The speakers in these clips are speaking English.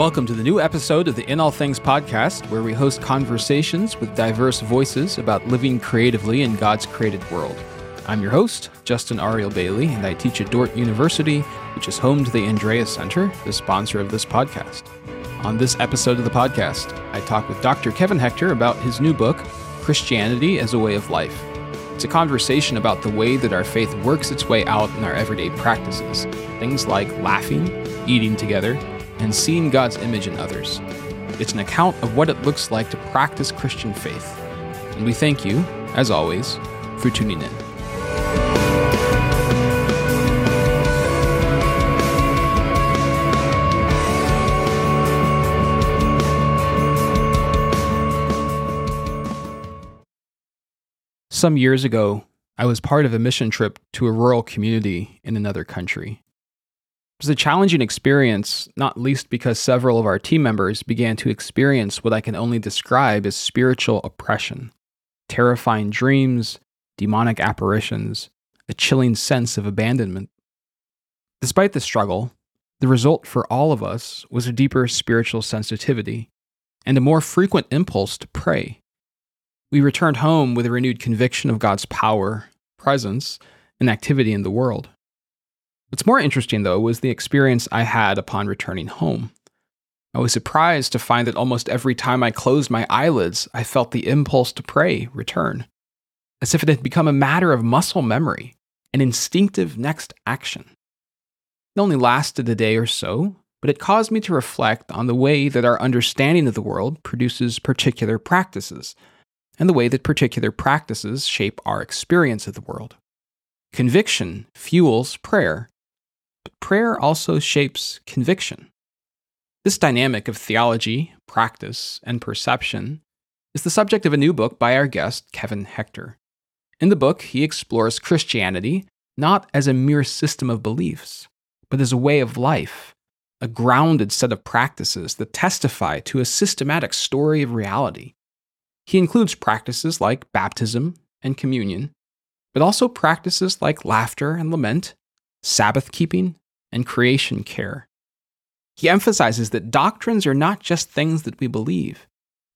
Welcome to the new episode of the In All Things podcast, where we host conversations with diverse voices about living creatively in God's created world. I'm your host, Justin Ariel Bailey, and I teach at Dordt University, which is home to the Andreas Center, the sponsor of this podcast. On this episode of the podcast, I talk with Dr. Kevin Hector about his new book, Christianity as a Way of Life. It's a conversation about the way that our faith works its way out in our everyday practices, things like laughing, eating together, and seeing God's image in others. It's an account of what it looks like to practice Christian faith. And we thank you, as always, for tuning in. Some years ago, I was part of a mission trip to a rural community in another country. It was a challenging experience, not least because several of our team members began to experience what I can only describe as spiritual oppression terrifying dreams, demonic apparitions, a chilling sense of abandonment. Despite the struggle, the result for all of us was a deeper spiritual sensitivity and a more frequent impulse to pray. We returned home with a renewed conviction of God's power, presence, and activity in the world. What's more interesting, though, was the experience I had upon returning home. I was surprised to find that almost every time I closed my eyelids, I felt the impulse to pray return, as if it had become a matter of muscle memory, an instinctive next action. It only lasted a day or so, but it caused me to reflect on the way that our understanding of the world produces particular practices, and the way that particular practices shape our experience of the world. Conviction fuels prayer, but prayer also shapes conviction. This dynamic of theology, practice, and perception is the subject of a new book by our guest, Kevin Hector. In the book, he explores Christianity not as a mere system of beliefs, but as a way of life, a grounded set of practices that testify to a systematic story of reality. He includes practices like baptism and communion, but also practices like laughter and lament, Sabbath keeping, and creation care. He emphasizes that doctrines are not just things that we believe,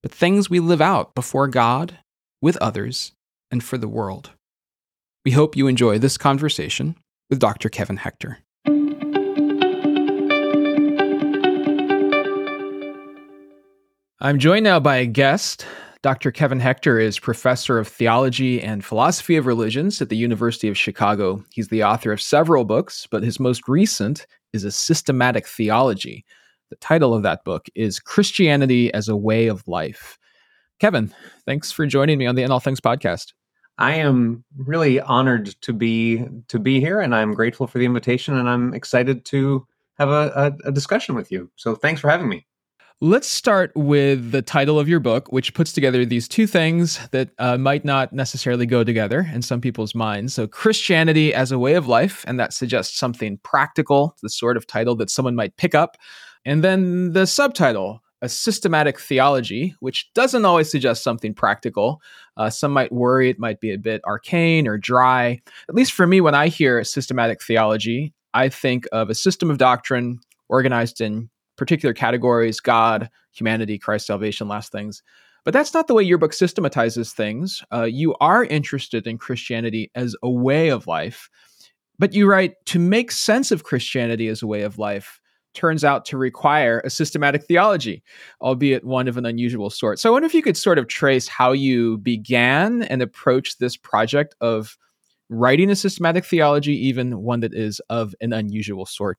but things we live out before God, with others, and for the world. We hope you enjoy this conversation with Dr. Kevin Hector. I'm joined now by a guest. Dr. Kevin Hector is professor of theology and philosophy of religions at the University of Chicago. He's the author of several books, but his most recent is A Systematic Theology. The title of that book is Christianity as a Way of Life. Kevin, thanks for joining me on the In All Things podcast. I am really honored to be to be here, and I'm grateful for the invitation, and I'm excited to have a, a, a discussion with you. So, thanks for having me. Let's start with the title of your book, which puts together these two things that uh, might not necessarily go together in some people's minds. So, Christianity as a way of life, and that suggests something practical, the sort of title that someone might pick up. And then the subtitle, a systematic theology, which doesn't always suggest something practical. Uh, some might worry it might be a bit arcane or dry. At least for me, when I hear systematic theology, I think of a system of doctrine organized in particular categories God, humanity, Christ, salvation, last things. But that's not the way your book systematizes things. Uh, you are interested in Christianity as a way of life, but you write to make sense of Christianity as a way of life turns out to require a systematic theology, albeit one of an unusual sort. So I wonder if you could sort of trace how you began and approached this project of writing a systematic theology, even one that is of an unusual sort.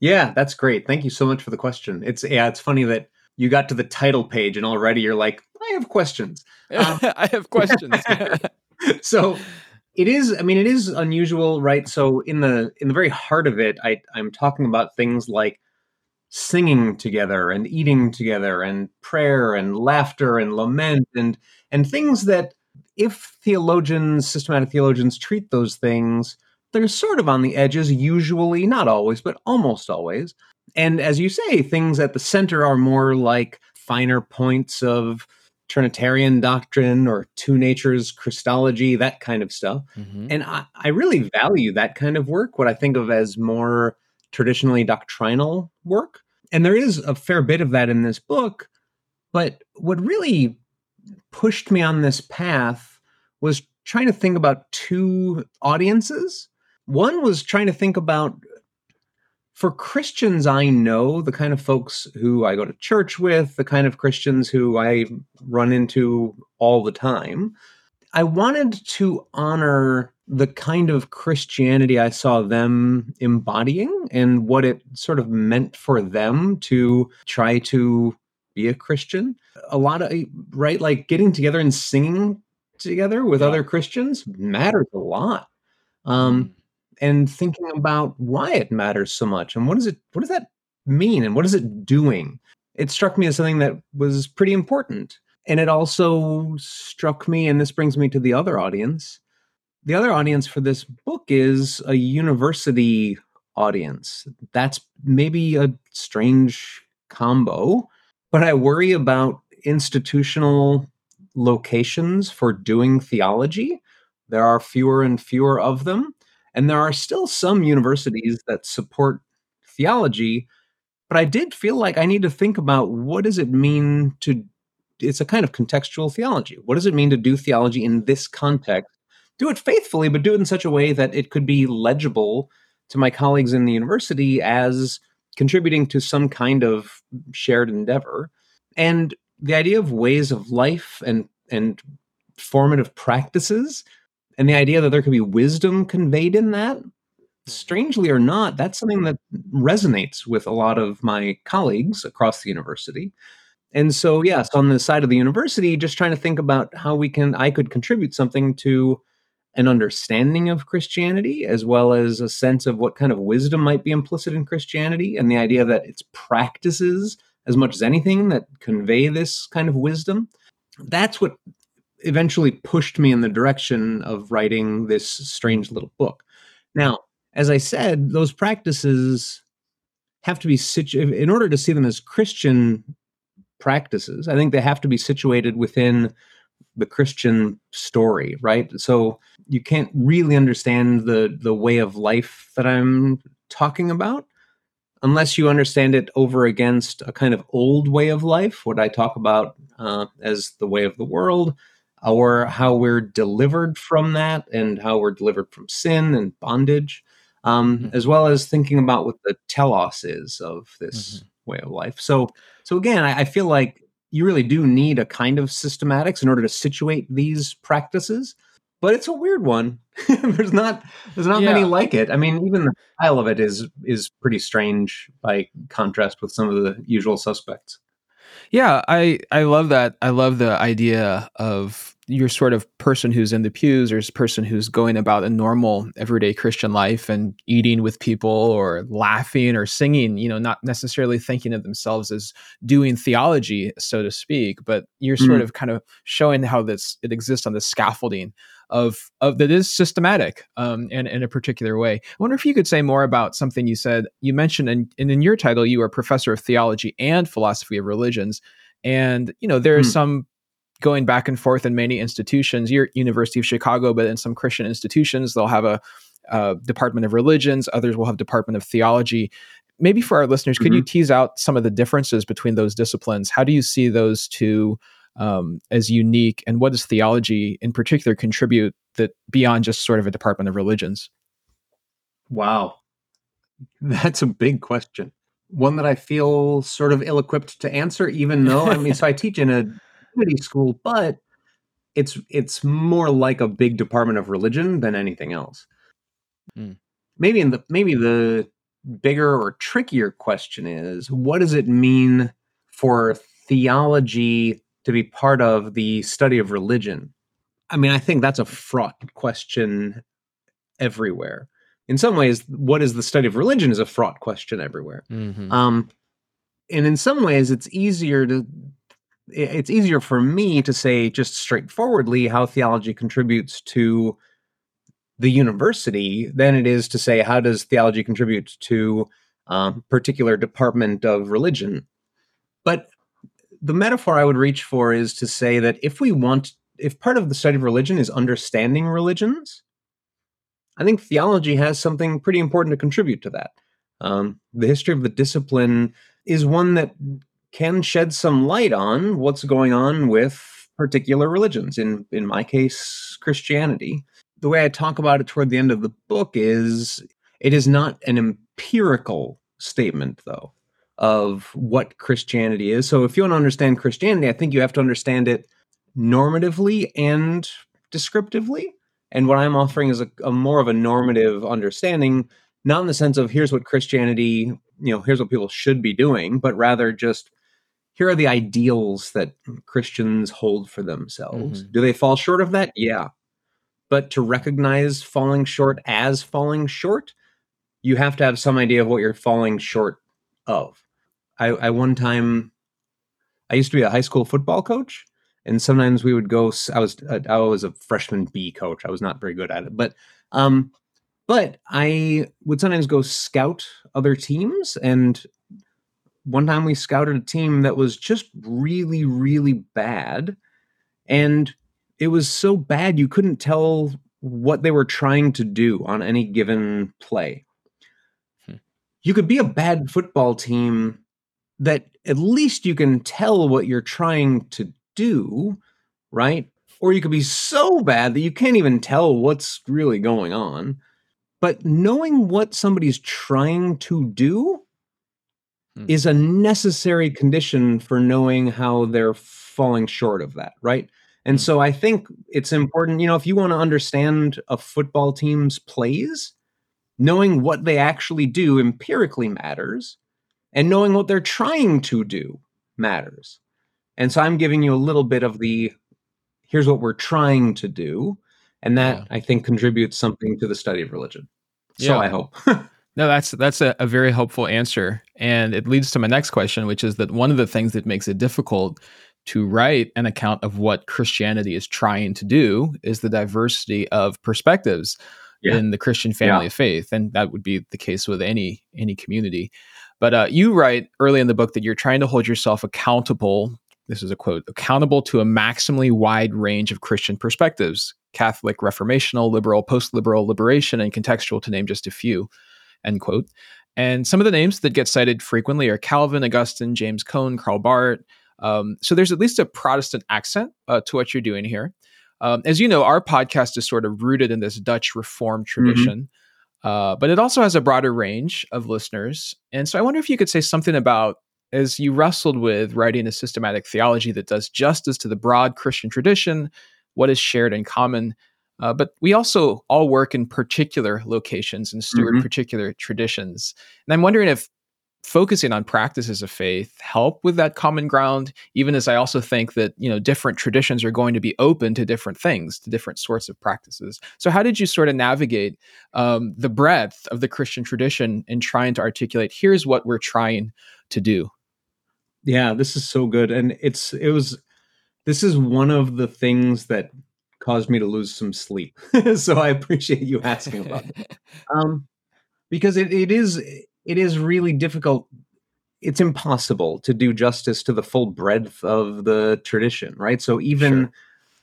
Yeah, that's great. Thank you so much for the question. It's yeah, it's funny that you got to the title page and already you're like, I have questions. Um, I have questions. so it is i mean it is unusual right so in the in the very heart of it i i'm talking about things like singing together and eating together and prayer and laughter and lament and and things that if theologians systematic theologians treat those things they're sort of on the edges usually not always but almost always and as you say things at the center are more like finer points of Trinitarian doctrine or two natures Christology, that kind of stuff. Mm-hmm. And I, I really value that kind of work, what I think of as more traditionally doctrinal work. and there is a fair bit of that in this book. But what really pushed me on this path was trying to think about two audiences. One was trying to think about for Christians I know, the kind of folks who I go to church with, the kind of Christians who I run into all the time, I wanted to honor the kind of Christianity I saw them embodying and what it sort of meant for them to try to be a Christian. A lot of, right, like getting together and singing together with yeah. other Christians matters a lot. Um, mm and thinking about why it matters so much and what does it what does that mean and what is it doing? It struck me as something that was pretty important and it also struck me and this brings me to the other audience. The other audience for this book is a university audience. That's maybe a strange combo but i worry about institutional locations for doing theology. There are fewer and fewer of them and there are still some universities that support theology, but I did feel like I need to think about what does it mean to it's a kind of contextual theology. What does it mean to do theology in this context? Do it faithfully, but do it in such a way that it could be legible to my colleagues in the university as contributing to some kind of shared endeavor. And the idea of ways of life and and formative practices and the idea that there could be wisdom conveyed in that mm-hmm. strangely or not that's something that resonates with a lot of my colleagues across the university. And so yes on the side of the university just trying to think about how we can i could contribute something to an understanding of christianity as well as a sense of what kind of wisdom might be implicit in christianity and the idea that it's practices as much as anything that convey this kind of wisdom. That's what eventually pushed me in the direction of writing this strange little book. Now, as I said, those practices have to be situ- in order to see them as Christian practices. I think they have to be situated within the Christian story, right? So you can't really understand the the way of life that I'm talking about unless you understand it over against a kind of old way of life, what I talk about uh, as the way of the world, or how we're delivered from that and how we're delivered from sin and bondage, um, mm-hmm. as well as thinking about what the telos is of this mm-hmm. way of life. So, so again, I, I, feel like you really do need a kind of systematics in order to situate these practices. But it's a weird one. there's not there's not yeah. many like it. I mean, even the style of it is is pretty strange by contrast with some of the usual suspects. Yeah, I I love that. I love the idea of your sort of person who's in the pews or person who's going about a normal everyday Christian life and eating with people or laughing or singing, you know, not necessarily thinking of themselves as doing theology, so to speak, but you're mm-hmm. sort of kind of showing how this it exists on the scaffolding of of that is systematic um, and in a particular way. I wonder if you could say more about something you said. You mentioned and in, in your title you are professor of theology and philosophy of religions, and you know there's mm. some going back and forth in many institutions. You're University of Chicago, but in some Christian institutions they'll have a, a Department of Religions. Others will have Department of Theology. Maybe for our listeners, mm-hmm. could you mm-hmm. tease out some of the differences between those disciplines? How do you see those two? Um, as unique, and what does theology in particular contribute that beyond just sort of a department of religions? Wow, that's a big question. One that I feel sort of ill-equipped to answer, even though I mean, so I teach in a Divinity School, but it's it's more like a big department of religion than anything else. Mm. Maybe in the maybe the bigger or trickier question is what does it mean for theology to be part of the study of religion? I mean, I think that's a fraught question everywhere. In some ways, what is the study of religion is a fraught question everywhere. Mm-hmm. Um, and in some ways, it's easier to it's easier for me to say just straightforwardly how theology contributes to the university than it is to say how does theology contribute to um, particular department of religion. The metaphor I would reach for is to say that if we want, if part of the study of religion is understanding religions, I think theology has something pretty important to contribute to that. Um, the history of the discipline is one that can shed some light on what's going on with particular religions. In in my case, Christianity. The way I talk about it toward the end of the book is it is not an empirical statement, though, of what Christianity is. So if you want to understand Christianity, I think you have to understand it normatively and descriptively. And what I'm offering is a, a more of a normative understanding, not in the sense of here's what Christianity, you know, here's what people should be doing, but rather just here are the ideals that Christians hold for themselves. Mm-hmm. Do they fall short of that? Yeah. But to recognize falling short as falling short, you have to have some idea of what you're falling short of. I, I one time, I used to be a high school football coach, and sometimes we would go. I was I was a freshman B coach. I was not very good at it, but um, but I would sometimes go scout other teams, and one time we scouted a team that was just really really bad, and it was so bad you couldn't tell what they were trying to do on any given play. Hmm. You could be a bad football team that at least you can tell what you're trying to do, right? Or you could be so bad that you can't even tell what's really going on. But knowing what somebody's trying to do hmm. is a necessary condition for knowing how they're falling short of that, right? And hmm. so I think it's important, you know, if you want to understand a football team's plays, knowing what they actually do empirically matters, and knowing what they're trying to do matters. And so I'm giving you a little bit of the here's what we're trying to do. And that yeah. I think contributes something to the study of religion. So yeah. I hope. no, that's that's a, a, very helpful answer. And it leads to my next question, which is that one of the things that makes it difficult to write an account of what Christianity is trying to do is the diversity of perspectives yeah. in the Christian family of faith. And that would be the case with any any community. But uh, you write early in the book that you're trying to hold yourself accountable this is a quote accountable to a maximally wide range of Christian perspectives Catholic, reformational, liberal, post liberal, liberation, and contextual, to name just a few. End quote. And some of the names that get cited frequently are Calvin, Augustine, James Cone, Karl Barth. Um, so there's at least a Protestant accent uh, to what you're doing here. Um, as you know, our podcast is sort of rooted in this Dutch Reformed mm-hmm. tradition, mm-hmm. Uh, but it also has a broader range of listeners. And so I wonder if you could say something about as you wrestled with writing a systematic theology that does justice to the broad Christian tradition, what is shared in common. Uh, but we also all work in particular locations and steward mm-hmm. particular traditions. And I'm wondering if focusing on practices of faith help with that common ground even as i also think that you know different traditions are going to be open to different things to different sorts of practices so how did you sort of navigate um, the breadth of the christian tradition in trying to articulate here's what we're trying to do yeah, this is so good. And it's it was this is one of the things that caused me to lose some sleep. so I appreciate you asking about it. Um because it, it is it is really difficult. It's impossible to do justice to the full breadth of the tradition, right? So even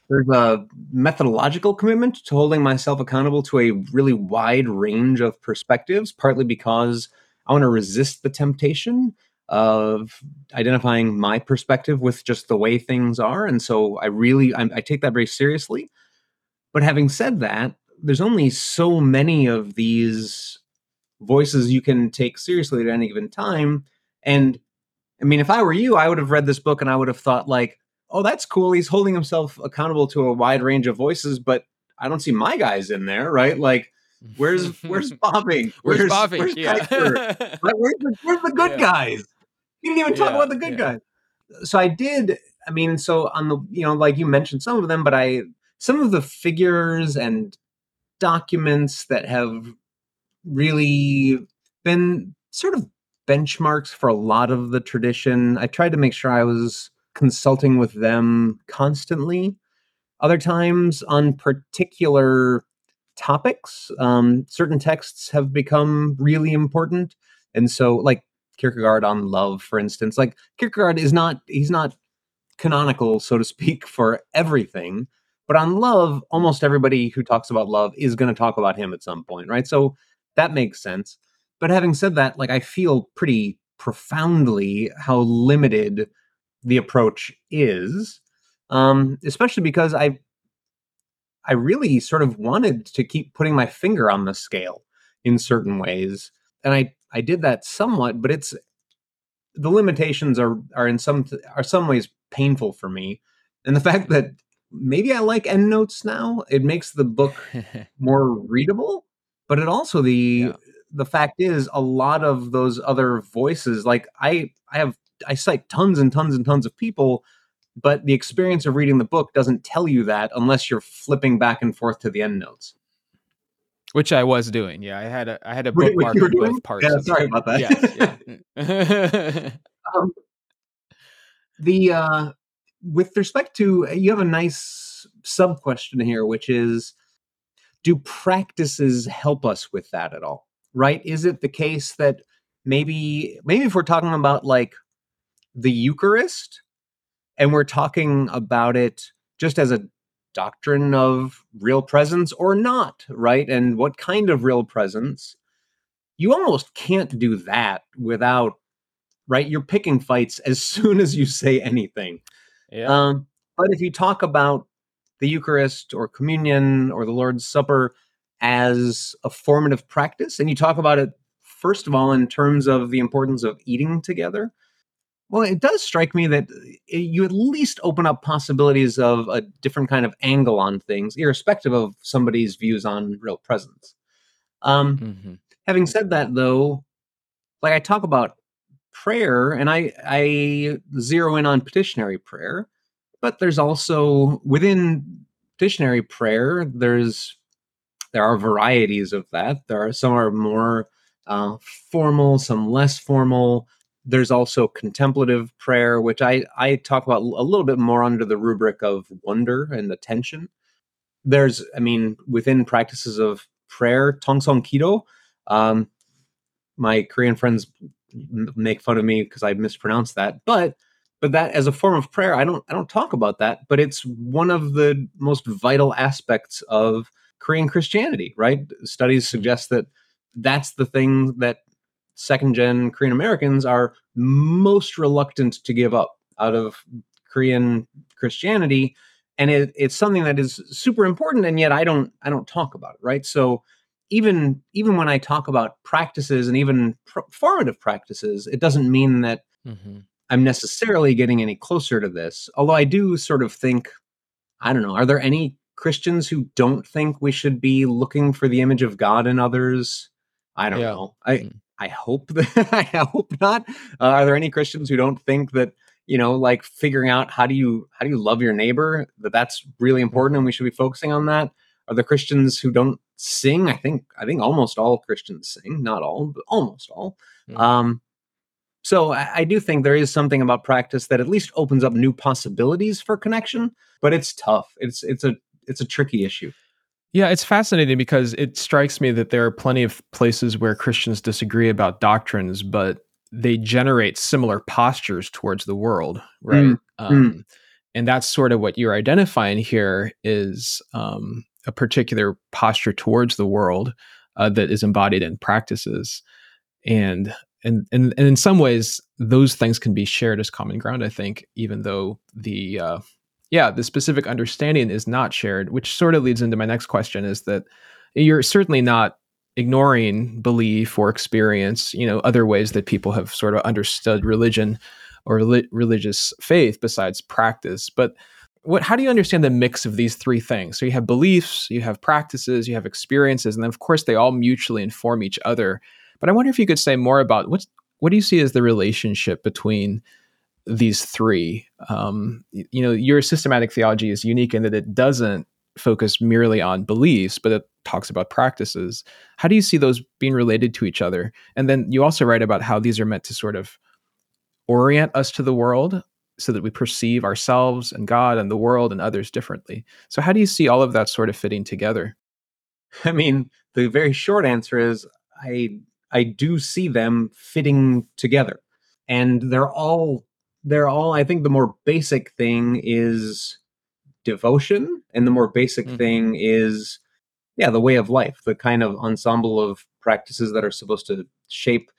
sure. there's a methodological commitment to holding myself accountable to a really wide range of perspectives, partly because I want to resist the temptation of identifying my perspective with just the way things are. And so I really, I, I take that very seriously. But having said that, there's only so many of these voices you can take seriously at any given time. And I mean, if I were you, I would have read this book and I would have thought, like, oh, that's cool. He's holding himself accountable to a wide range of voices, but I don't see my guys in there, right? Like, where's where's Bavinck? Where's, where's Bavinck? Where's, yeah. where's, the, where's the good yeah. guys? You didn't even talk yeah, about the good guys. So I did. I mean, so on the you know, like you mentioned some of them, but I some of the figures and documents that have really been sort of benchmarks for a lot of the tradition. I tried to make sure I was consulting with them constantly. Other times on particular topics, um, certain texts have become really important. And so, like Kierkegaard on love, for instance. Like Kierkegaard is not he's not canonical, so to speak, for everything. But on love, almost everybody who talks about love is going to talk about him at some point, right? So that makes sense. But having said that, like I feel pretty profoundly how limited the approach is, um, especially because I I really sort of wanted to keep putting my finger on the scale in certain ways, and I I did that somewhat, but it's the limitations are are in some are some ways painful for me, and the fact that maybe I like endnotes now, it makes the book more readable, but it also the yeah. the fact is a lot of those other voices like I I have I cite tons and tons and tons of people but the experience of reading the book doesn't tell you that unless you're flipping back and forth to the end notes which I was doing. Yeah, I had a I had a bookmark in both parts. Yeah, sorry about that. Yes, yeah. um, the uh, with respect to you have a nice sub question here, which is, do practices help us with that at all? Right? Is it the case that maybe maybe if we're talking about like the Eucharist, and we're talking about it just as a doctrine of real presence or not, right? And what kind of real presence? You almost can't do that without, right? You're picking fights as soon as you say anything. Yeah. Um, but if you talk about the Eucharist or communion or the Lord's Supper as a formative practice, and you talk about it, first of all, in terms of the importance of eating together, well, it does strike me that eh, you at least open up possibilities of a different kind of angle on things, irrespective of somebody's views on real presence. Um, mm-hmm. Having said that, though, like I talk about prayer, and I I zero in on petitionary prayer, but there's also within petitionary prayer, there's there are varieties of that. There are some are more uh, formal, some less formal there's also contemplative prayer, which I, I talk about a little bit more under the rubric of wonder and attention. There's, I mean, within practices of prayer, Tongsung Kido, um, my Korean friends make fun of me because I mispronounce that, but but that as a form of prayer, I don't I don't talk about that, but it's one of the most vital aspects of Korean Christianity, right? Studies suggest that that's the thing that second gen Korean Americans are most reluctant to give up out of Korean Christianity. And it, it's something that is super important, and yet I don't I don't talk about it, right? So even even when I talk about practices and even pr- formative practices, it doesn't mean that mm-hmm. I'm necessarily getting any closer to this. Although I do sort of think, I don't know, are there any Christians who don't think we should be looking for the image of God in others? I don't yeah. know. I mm. I hope that I hope not. Uh, are there any Christians who don't think that you know, like figuring out how do you how do you love your neighbor that that's really important and we should be focusing on that? Are there Christians who don't sing? I think I think almost all Christians sing, not all, but almost all. Mm. Um, so I, I do think there is something about practice that at least opens up new possibilities for connection, but it's tough. It's it's a it's a tricky issue. Yeah, it's fascinating because it strikes me that there are plenty of places where Christians disagree about doctrines, but they generate similar postures towards the world, right? Mm, um, mm. And that's sort of what you're identifying here is um, a particular posture towards the world uh, that is embodied in practices, and and and and in some ways, those things can be shared as common ground. I think, even though the uh, yeah, the specific understanding is not shared, which sort of leads into my next question is that you're certainly not ignoring belief or experience, you know, other ways that people have sort of understood religion or li- religious faith besides practice. But what how do you understand the mix of these three things? So you have beliefs, you have practices, you have experiences, and then of course they all mutually inform each other. But I wonder if you could say more about what's what do you see as the relationship between these three. Um, you know, your systematic theology is unique in that it doesn't focus merely on beliefs, but it talks about practices. How do you see those being related to each other? And then you also write about how these are meant to sort of orient us to the world so that we perceive ourselves and God and the world and others differently. So, how do you see all of that sort of fitting together? I mean, the very short answer is I I do see them fitting together. And they're all they're all i think the more basic thing is devotion and the more basic mm-hmm. thing is yeah the way of life the kind of ensemble of practices that are supposed to shape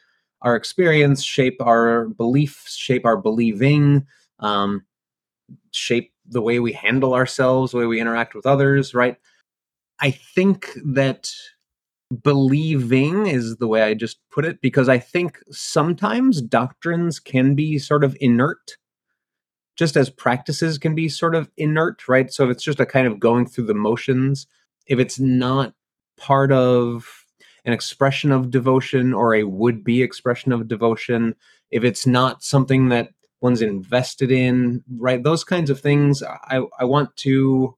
our experience, shape our beliefs, shape our believing, um, shape the way we handle ourselves, the way we interact with others, right? I think that believing is the way I just put it because I think sometimes doctrines can be sort of inert, just as practices can be sort of inert, right? So if it's just a kind of going through the motions, if it's not part of an expression of devotion or a would be expression of devotion, if it's not something that one's invested in, right? Those kinds of things, I, I want to.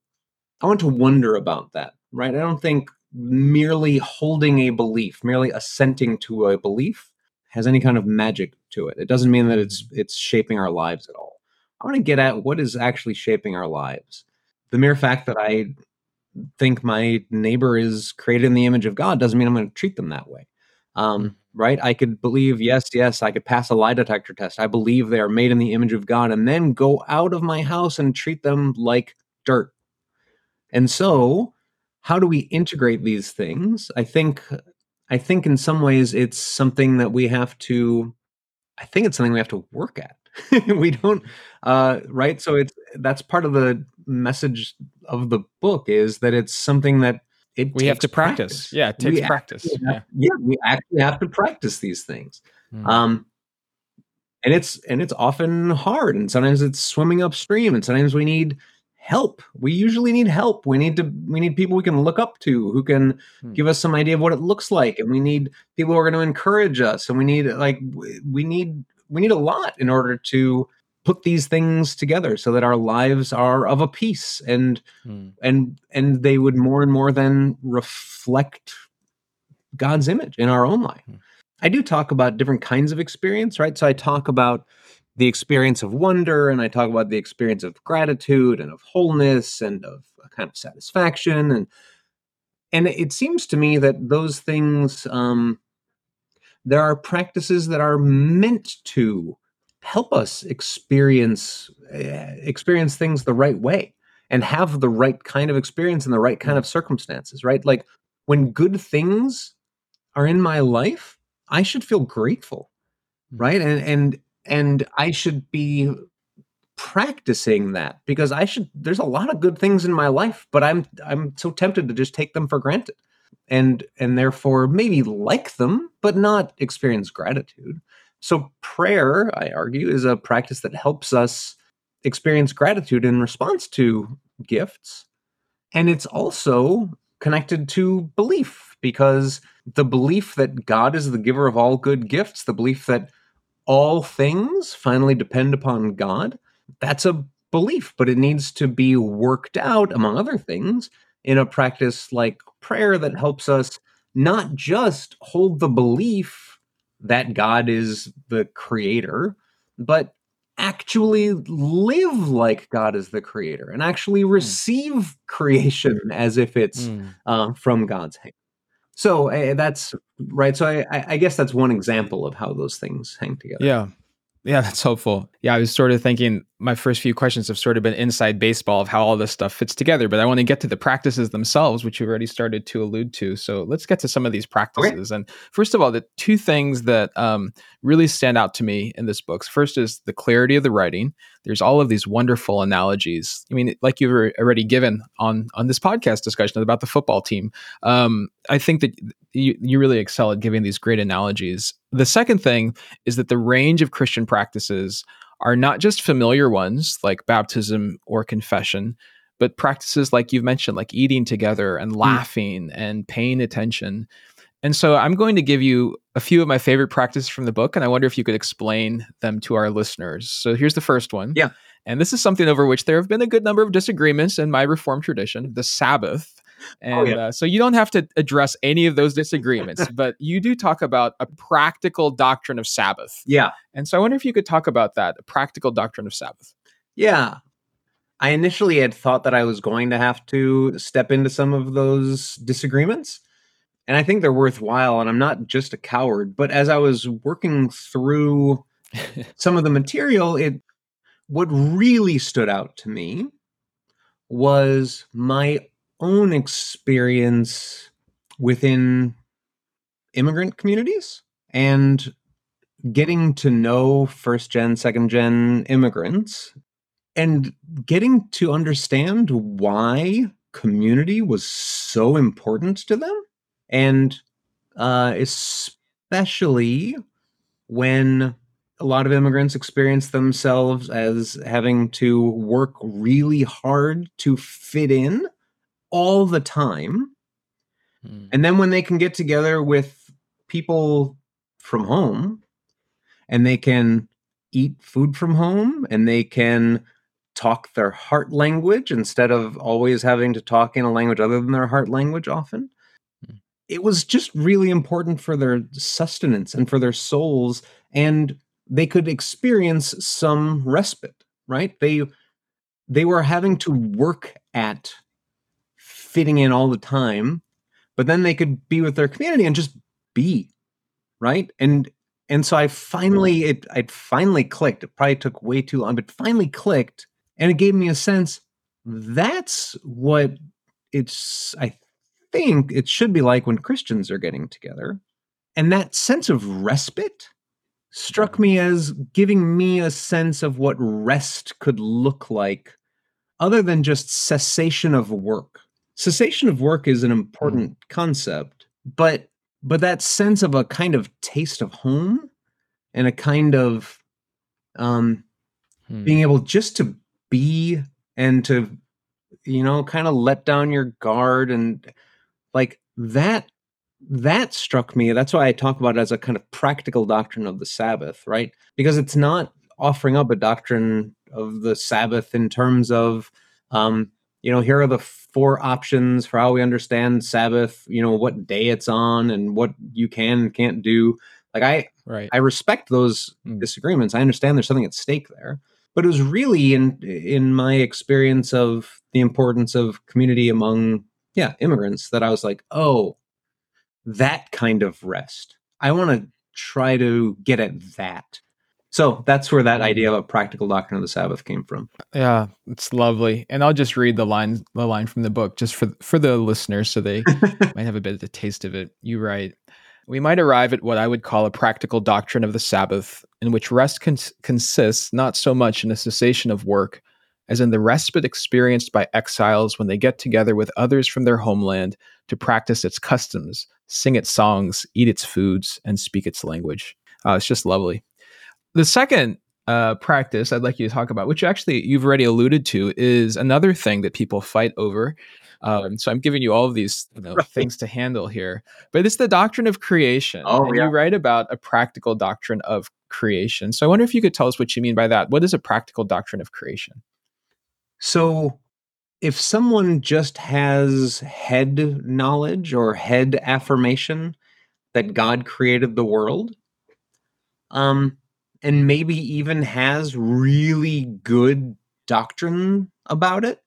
I want to wonder about that, right? I don't think merely holding a belief, merely assenting to a belief, has any kind of magic to it. It doesn't mean that it's it's shaping our lives at all. I want to get at what is actually shaping our lives. The mere fact that I think my neighbor is created in the image of God doesn't mean I'm going to treat them that way. Um, right? I could believe, yes, yes, I could pass a lie detector test. I believe they are made in the image of God and then go out of my house and treat them like dirt. And so how do we integrate these things? I think I think in some ways it's something that we have to I think it's something we have to work at. we don't uh, right so it's that's part of the message of the book is that it's something that it we have to practice. practice. Yeah, it takes we practice. Have, yeah. yeah, we actually have to practice these things. Mm. Um and it's and it's often hard and sometimes it's swimming upstream and sometimes we need help we usually need help we need to we need people we can look up to who can hmm. give us some idea of what it looks like and we need people who are going to encourage us and we need like we need we need a lot in order to put these things together so that our lives are of a piece and hmm. and and they would more and more then reflect god's image in our own life hmm. i do talk about different kinds of experience right so i talk about the experience of wonder and I talk about the experience of gratitude and of wholeness and of a kind of satisfaction and and it seems to me that those things um, there are practices that are meant to help us experience uh, experience things the right way and have the right kind of experience in the right kind of circumstances right? Like when good things are in my life i should feel grateful hmm. right? And and and I should be practicing that because I should there's a lot of good things in my life but I'm I'm so tempted to just take them for granted and and therefore maybe like them but not experience gratitude. So prayer, I argue, is a practice that helps us experience gratitude in response to gifts. And it's also connected to belief because the belief that God is the giver of all good gifts, the belief that all things finally depend upon God, that's a belief, but it needs to be worked out, among other things, in a practice like prayer that helps us not just hold the belief that God is the creator, but actually live like God is the creator and actually hmm. receive mm. creation as if it's mm. uh, from God's hand. So uh, that's right. So I, I guess that's one example of how those things hang together. Yeah. Yeah, that's helpful. Yeah, I was sort of thinking my first few questions have sort of been inside baseball of how all this stuff fits together, but I want to get to the practices themselves, which you've already started to allude to. So let's get to some of these practices. Okay. And first of all, the two things that um, really stand out to me in this book first is the clarity of the writing. There's all of these wonderful analogies. I mean, like you've already given on on this podcast discussion about the football team. Um, I think that you, you really excel at giving these great analogies. The second thing is that the range of Christian practices are not just familiar ones like baptism or confession, but practices like you've mentioned, like eating together and hmm. laughing mm. and paying attention. And so I'm going to give you a few of my favorite practices from the book, and I wonder if you could explain them to our listeners. So here's the first one. Yeah. And this is something over which there have been a good number of disagreements in my Reformed tradition the Sabbath. And oh, yeah. uh, so you don't have to address any of those disagreements, but you do talk about a practical doctrine of Sabbath. Yeah. And so I wonder if you could talk about that, a practical doctrine of Sabbath. Yeah. I initially had thought that I was going to have to step into some of those disagreements. And I think they're worthwhile. And I'm not just a coward, but as I was working through some of the material, it what really stood out to me was my own experience within immigrant communities and getting to know first gen, second gen immigrants and getting to understand why community was so important to them. And uh, especially when a lot of immigrants experience themselves as having to work really hard to fit in all the time. Mm. And then when they can get together with people from home and they can eat food from home and they can talk their heart language instead of always having to talk in a language other than their heart language often. Mm. It was just really important for their sustenance and for their souls and they could experience some respite, right? They they were having to work at fitting in all the time, but then they could be with their community and just be, right? And and so I finally it I finally clicked. It probably took way too long, but finally clicked, and it gave me a sense that's what it's I think it should be like when Christians are getting together. And that sense of respite struck me as giving me a sense of what rest could look like other than just cessation of work. Cessation of work is an important mm. concept, but but that sense of a kind of taste of home and a kind of um hmm. being able just to be and to you know kind of let down your guard and like that that struck me. That's why I talk about it as a kind of practical doctrine of the Sabbath, right? Because it's not offering up a doctrine of the Sabbath in terms of, um, you know, here are the four options for how we understand Sabbath, you know, what day it's on and what you can and can't do. Like I, right. I respect those mm. disagreements. I understand there's something at stake there, but it was really in in my experience of the importance of community among yeah immigrants that I was like, oh, that kind of rest. I want to try to get at that. So that's where that idea of a practical doctrine of the Sabbath came from. Yeah, it's lovely. And I'll just read the line the line from the book just for for the listeners so they might have a bit of a taste of it. You write, we might arrive at what I would call a practical doctrine of the Sabbath in which rest cons- consists not so much in a cessation of work as in the respite experienced by exiles when they get together with others from their homeland to practice its customs, sing its songs, eat its foods, and speak its language. Uh, it's just lovely. The second uh, practice I'd like you to talk about, which actually you've already alluded to, is another thing that people fight over. Um, so I'm giving you all of these you know, right. things to handle here, but it's the doctrine of creation. Oh, and yeah. you write about a practical doctrine of creation. So I wonder if you could tell us what you mean by that. What is a practical doctrine of creation? So if someone just has head knowledge or head affirmation that God created the world, um, and maybe even has really good doctrine about it,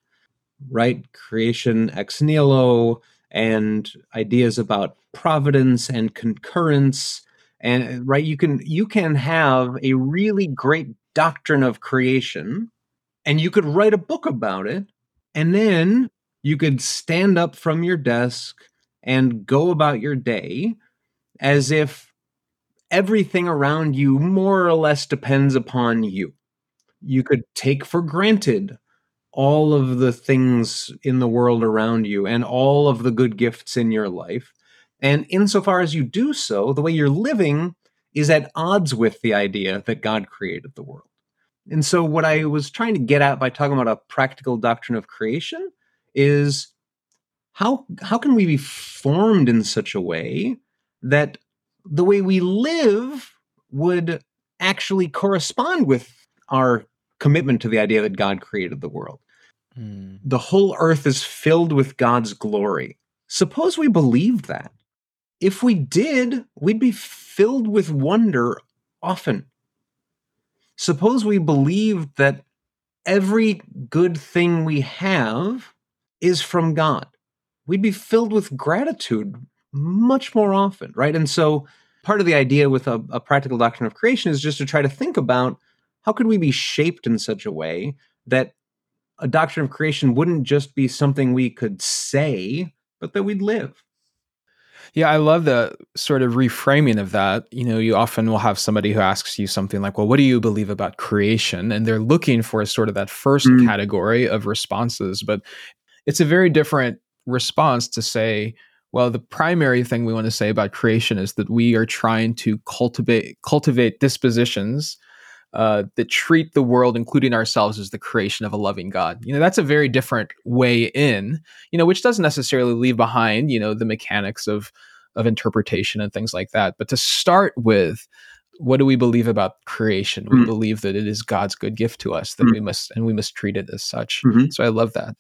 right? Creation ex nihilo and ideas about providence and concurrence and right you can you can have a really great doctrine of creation and you could write a book about it and then you could stand up from your desk and go about your day as if everything around you more or less depends upon you. You could take for granted all of the things in the world around you and all of the good gifts in your life. And insofar as you do so, the way you're living is at odds with the idea that God created the world. And so, what I was trying to get at by talking about a practical doctrine of creation is how how can we be formed in such a way that the way we live would actually correspond with our commitment to the idea that God created the world. Mm. The whole earth is filled with God's glory. Suppose we believed that. If we did, we'd be filled with wonder often suppose we believed that every good thing we have is from God. We'd be filled with gratitude much more often, right? And so part of the idea with a, a, practical doctrine of creation is just to try to think about how could we be shaped in such a way that a doctrine of creation wouldn't just be something we could say, but that we'd live. Yeah, I love the sort of reframing of that. You know, you often will have somebody who asks you something like, Well, what do you believe about creation? And they're looking for sort of that first mm. category of responses. But it's a very different response to say, well, the primary thing we want to say about creation is that we are trying to cultivate cultivate dispositions uh, that treat the world, including ourselves, as the creation of a loving God. You know, that's a very different way in. You know, which doesn't necessarily leave behind you know the mechanics of of interpretation and things like that. But to start with, what do we believe about creation? Mm-hmm. We believe that it is God's good gift to us that mm-hmm. we must and we must treat it as such. Mm-hmm. So I love that.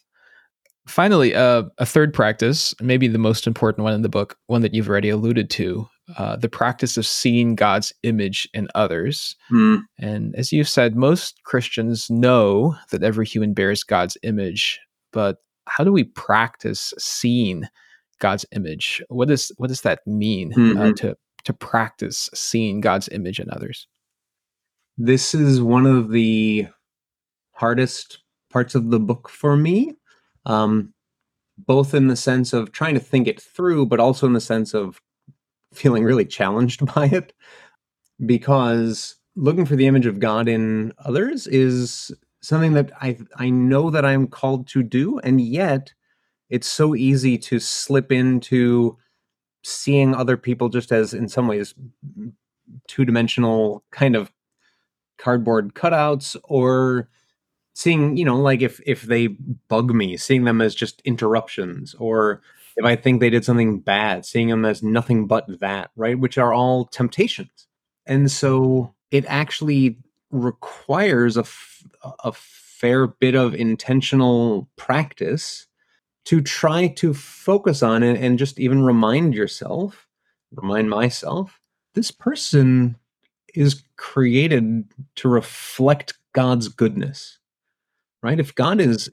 Finally, uh, a third practice, maybe the most important one in the book, one that you've already alluded to, uh, the practice of seeing God's image in others. Mm. And as you've said, most Christians know that every human bears God's image, but how do we practice seeing God's image? What does what does that mean mm-hmm. uh, to to practice seeing God's image in others? This is one of the hardest parts of the book for me um, both in the sense of trying to think it through, but also in the sense of feeling really challenged by it. Because looking for the image of God in others is something that I I know that I'm called to do, and yet it's so easy to slip into seeing other people just as in some ways two dimensional kind of cardboard cutouts or seeing you know like if if they bug me seeing them as just interruptions or if i think they did something bad seeing them as nothing but that right which are all temptations. And so it actually requires a, f- a fair bit of intentional practice to try to focus on it and just even remind yourself remind myself this person is created to reflect god's goodness right? If God is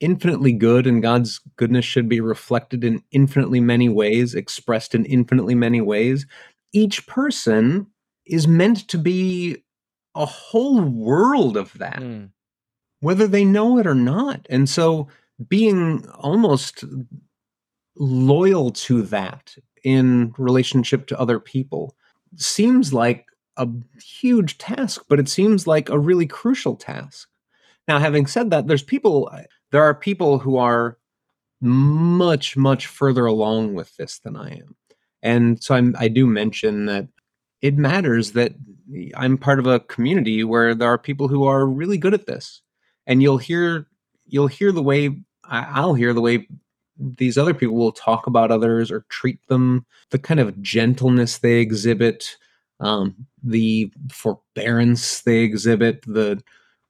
infinitely good and God's goodness should be reflected in infinitely many ways, expressed in infinitely many ways, each person is meant to be a whole world of that, mm. whether they know it or not. And so being almost loyal to that in relationship to other people seems like a huge task, but it seems like a really crucial task. Now, having said that, there's people, there are people who are much, much further along with this than I am. And so I'm, I do mention that it matters that I'm part of a community where there are people who are really good at this. And you'll hear, you'll hear the way, I'll hear the way these other people will talk about others or treat them, the kind of gentleness they exhibit, um, the forbearance they exhibit, the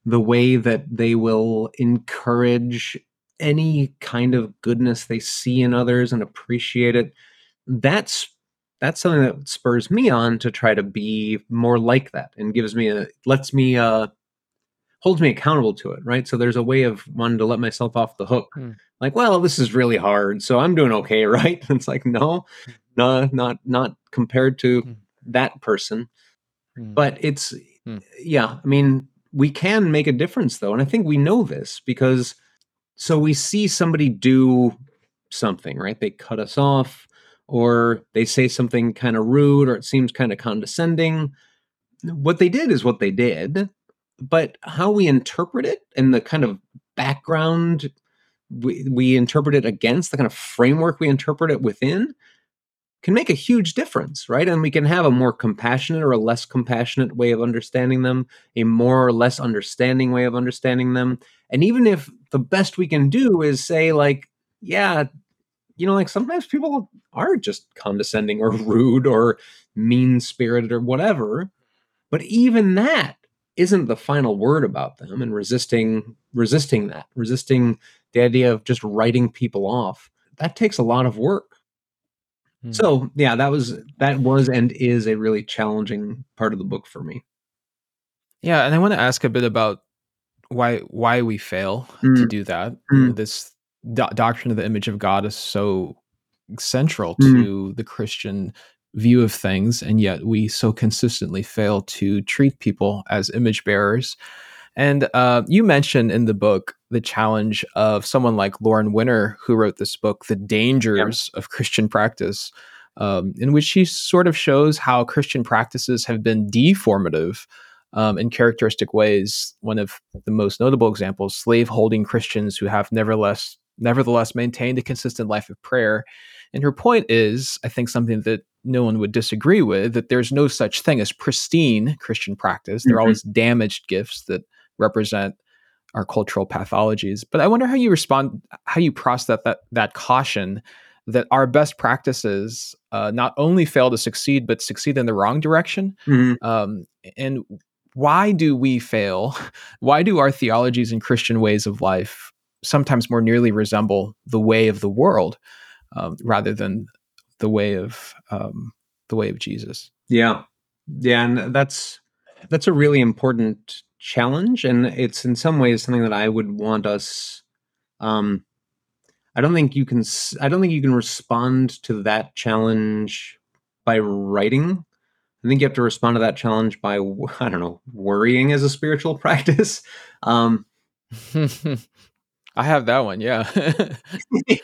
the way that they will encourage any kind of goodness they see in others and appreciate it that's that's something that spurs me on to try to be more like that and gives me a lets me uh holds me accountable to it right so there's a way of wanting to let myself off the hook mm. like well this is really hard so i'm doing okay right it's like no no not not compared to mm. that person mm. but it's hmm. yeah i mean we can make a difference though and i think we know this because so we see somebody do something right? They cut us off or they say something kind of rude or it seems kind of condescending. What they did is what they did but how we interpret it and the kind of background we, we interpret it against the kind of framework we interpret it within can make a huge difference, right? And we can have a more compassionate or a less compassionate way of understanding them, a more or less understanding way of understanding them. And even if the best we can do is say, like, yeah, you know, like sometimes people are just condescending or rude or mean spirited or whatever. But even that isn't the final word about them and resisting resisting that, resisting the idea of just writing people off. That takes a lot of work Hmm. So yeah, that was that was and is a really challenging part of the book for me. Yeah, and I want to ask a bit about why why we fail mm. to do that. Mm. This do- doctrine of the image of God is so central mm. to the Christian view of things, and yet we so consistently fail to treat people as image bearers. And uh, you mentioned in the book the challenge of someone like Lauren Winner, who wrote this book, The Dangers of Christian Practice. um, in which she sort of shows how Christian practices have been deformative um, in characteristic ways. One of the most notable examples: slave-holding Christians who have nevertheless nevertheless maintained a consistent life of prayer. And her point is, I think, something that no one would disagree with that there's no such thing as pristine Christian practice. There are mm-hmm. always damaged gifts that represent our cultural pathologies. But I wonder how you respond, how you process that that, that caution that our best practices uh, not only fail to succeed, but succeed in the wrong direction. Mm-hmm. Um, and why do we fail? Why do our theologies and Christian ways of life sometimes more nearly resemble the way of the world um, rather than the way of um, the way of Jesus? Yeah, yeah, and that's that's a really important challenge, and it's in some ways something that I would want us. Um, I don't think you can. I don't think you can respond to that challenge by writing. I think you have to respond to that challenge by I don't know worrying as a spiritual practice. Um, I have that one, yeah.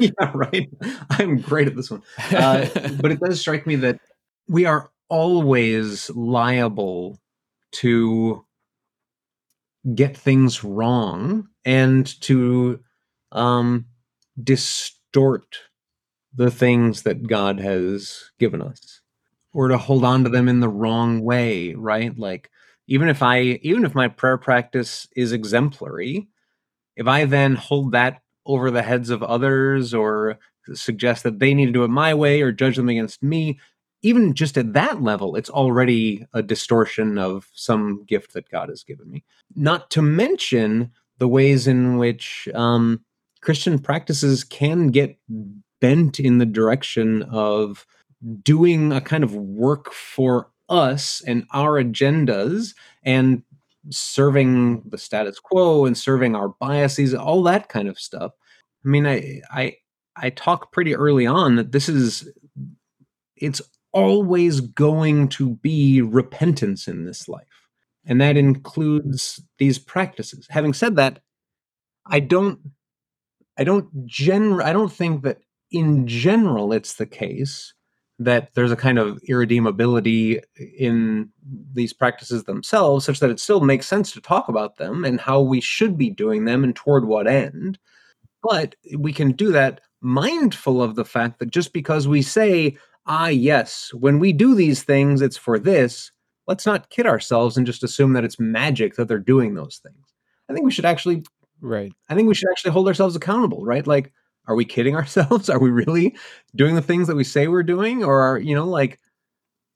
yeah, right. I'm great at this one. Uh, but it does strike me that we are always liable to get things wrong and to um, distort the things that God has given us or to hold on to them in the wrong way, right? Like even if I even if my prayer practice is exemplary, if I then hold that over the heads of others or suggest that they need to do it my way or judge them against me, even just at that level, it's already a distortion of some gift that God has given me. Not to mention the ways in which um, Christian practices can get bent in the direction of doing a kind of work for us and our agendas and serving the status quo and serving our biases, all that kind of stuff. I mean, I I I talk pretty early on that this is it's always going to be repentance in this life. And that includes these practices. Having said that, I don't I don't gen I don't think that in general it's the case that there's a kind of irredeemability in these practices themselves, such that it still makes sense to talk about them and how we should be doing them and toward what end. But we can do that mindful of the fact that just because we say, ah, yes, when we do these things, it's for this, let's not kid ourselves and just assume that it's magic that they're doing those things. I think we should actually, right. I think we should actually hold ourselves accountable, right? Like, are we kidding ourselves? Are we really doing the things that we say we're doing? Or are, you know, like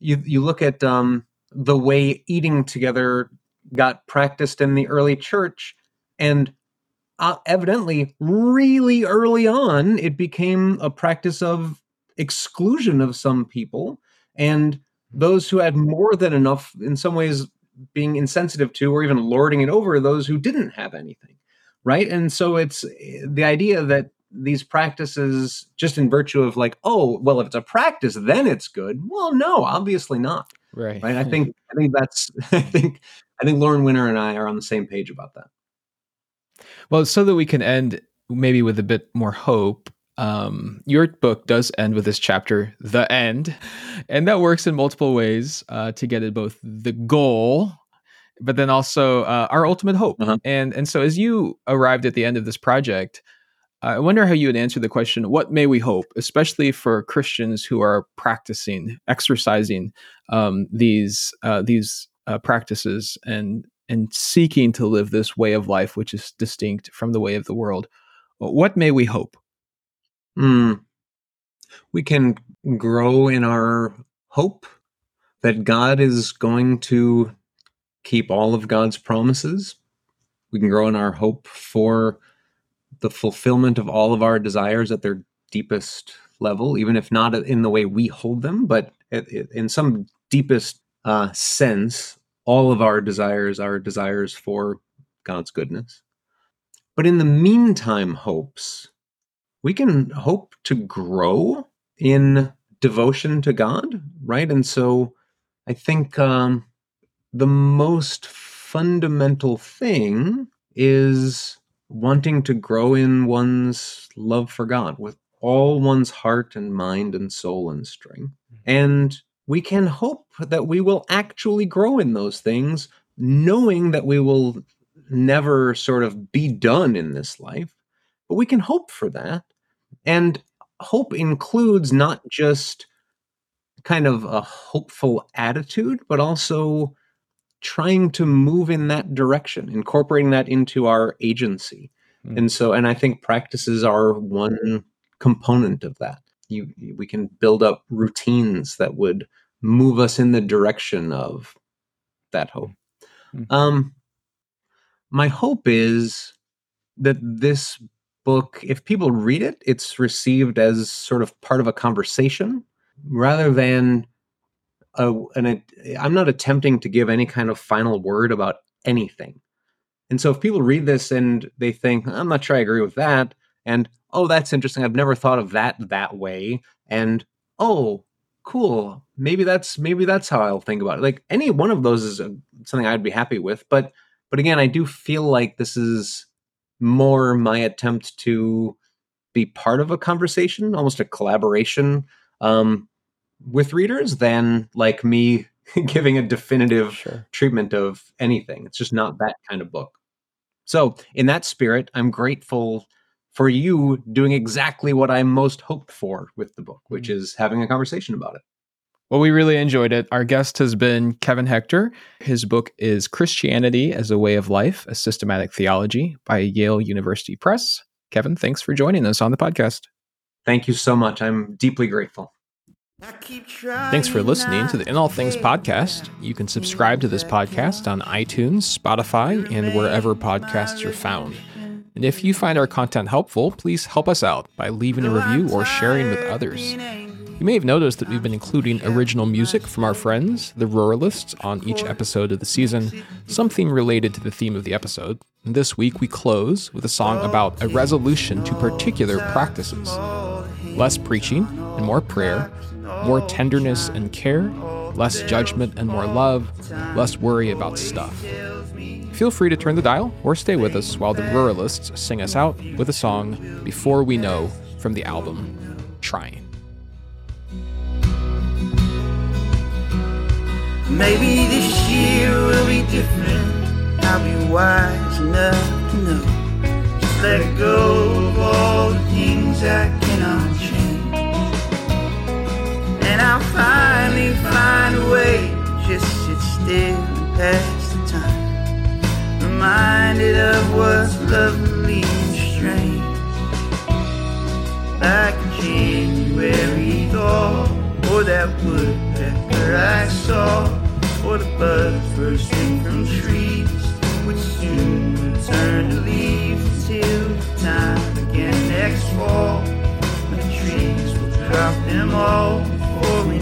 you you look at um the way eating together got practiced in the early church and uh, evidently really early on it became a practice of exclusion of some people and those who had more than enough in some ways being insensitive to or even lording it over those who didn't have anything right? And so it's eh, the idea that these practices just in virtue of like oh well if it's a practice then it's good. Well no obviously not right. right? I think i think that's i think i think lauren winner and i are on the same page about that. Well so that we can end maybe with a bit more hope um, your book does end with this chapter, the end, and that works in multiple ways uh, to get at both the goal, but then also uh, our ultimate hope. Uh-huh. And and so as you arrived at the end of this project, I wonder how you would answer the question what may we hope, especially for Christians who are practicing, exercising um, these, uh, these uh, practices and, and seeking to live this way of life, which is distinct from the way of the world. What may we hope? Mm. We can grow in our hope that God is going to keep all of God's promises. We can grow in our hope for the fulfillment of all of our desires at their deepest level, even if not in the way we hold them, but in some deepest uh, sense, all of our desires are desires for God's goodness. But in the meantime, hopes, we can hope to grow in devotion to God, right? And so I think um, the most fundamental thing is wanting to grow in one's love for God with all one's heart and mind and soul and strength. And we can hope that we will actually grow in those things, knowing that we will never sort of be done in this life. But we can hope for that. And hope includes not just kind of a hopeful attitude, but also trying to move in that direction, incorporating that into our agency. Mm. And so, and I think practices are one component of that. You, we can build up routines that would move us in the direction of that hope. Mm. Um, my hope is that this book, if people read it, it's received as sort of part of a conversation rather than a, an, I'm not attempting to give any kind of final word about anything. And so if people read this and they think, I'm not sure I agree with that, and oh, that's interesting. I've never thought of that that way. And oh, cool. Maybe that's maybe that's how I'll think about it. Like any one of those is a, something I'd be happy with. But but again, I do feel like this is more my attempt to be part of a conversation, almost a collaboration um, with readers, than like me giving a definitive sure. treatment of anything. It's just not that kind of book. So, in that spirit, I'm grateful for you doing exactly what I most hoped for with the book, which mm-hmm. is having a conversation about it. Well, we really enjoyed it. Our guest has been Kevin Hector. His book is Christianity as a Way of Life, a Systematic Theology by Yale University Press. Kevin, thanks for joining us on the podcast. Thank you so much. I'm deeply grateful. Thanks for listening to the In All Things podcast. You can subscribe to this podcast on iTunes, Spotify, and wherever podcasts are found. And if you find our content helpful, please help us out by leaving a review or sharing with others. You may have noticed that we've been including original music from our friends, the Ruralists, on each episode of the season, something related to the theme of the episode. And this week we close with a song about a resolution to particular practices less preaching and more prayer, more tenderness and care, less judgment and more love, less worry about stuff. Feel free to turn the dial or stay with us while the Ruralists sing us out with a song, Before We Know, from the album Trying. Maybe this year will be different. I'll be wise enough to know. Just let go of all the things I cannot change. And I'll finally find a way just sit still and pass the time reminded of what's lovely and strange. Like a January thought, or that woodpecker I saw, or the buds bursting from trees, which soon turn to leaves until the time again next fall, the trees will drop them all before we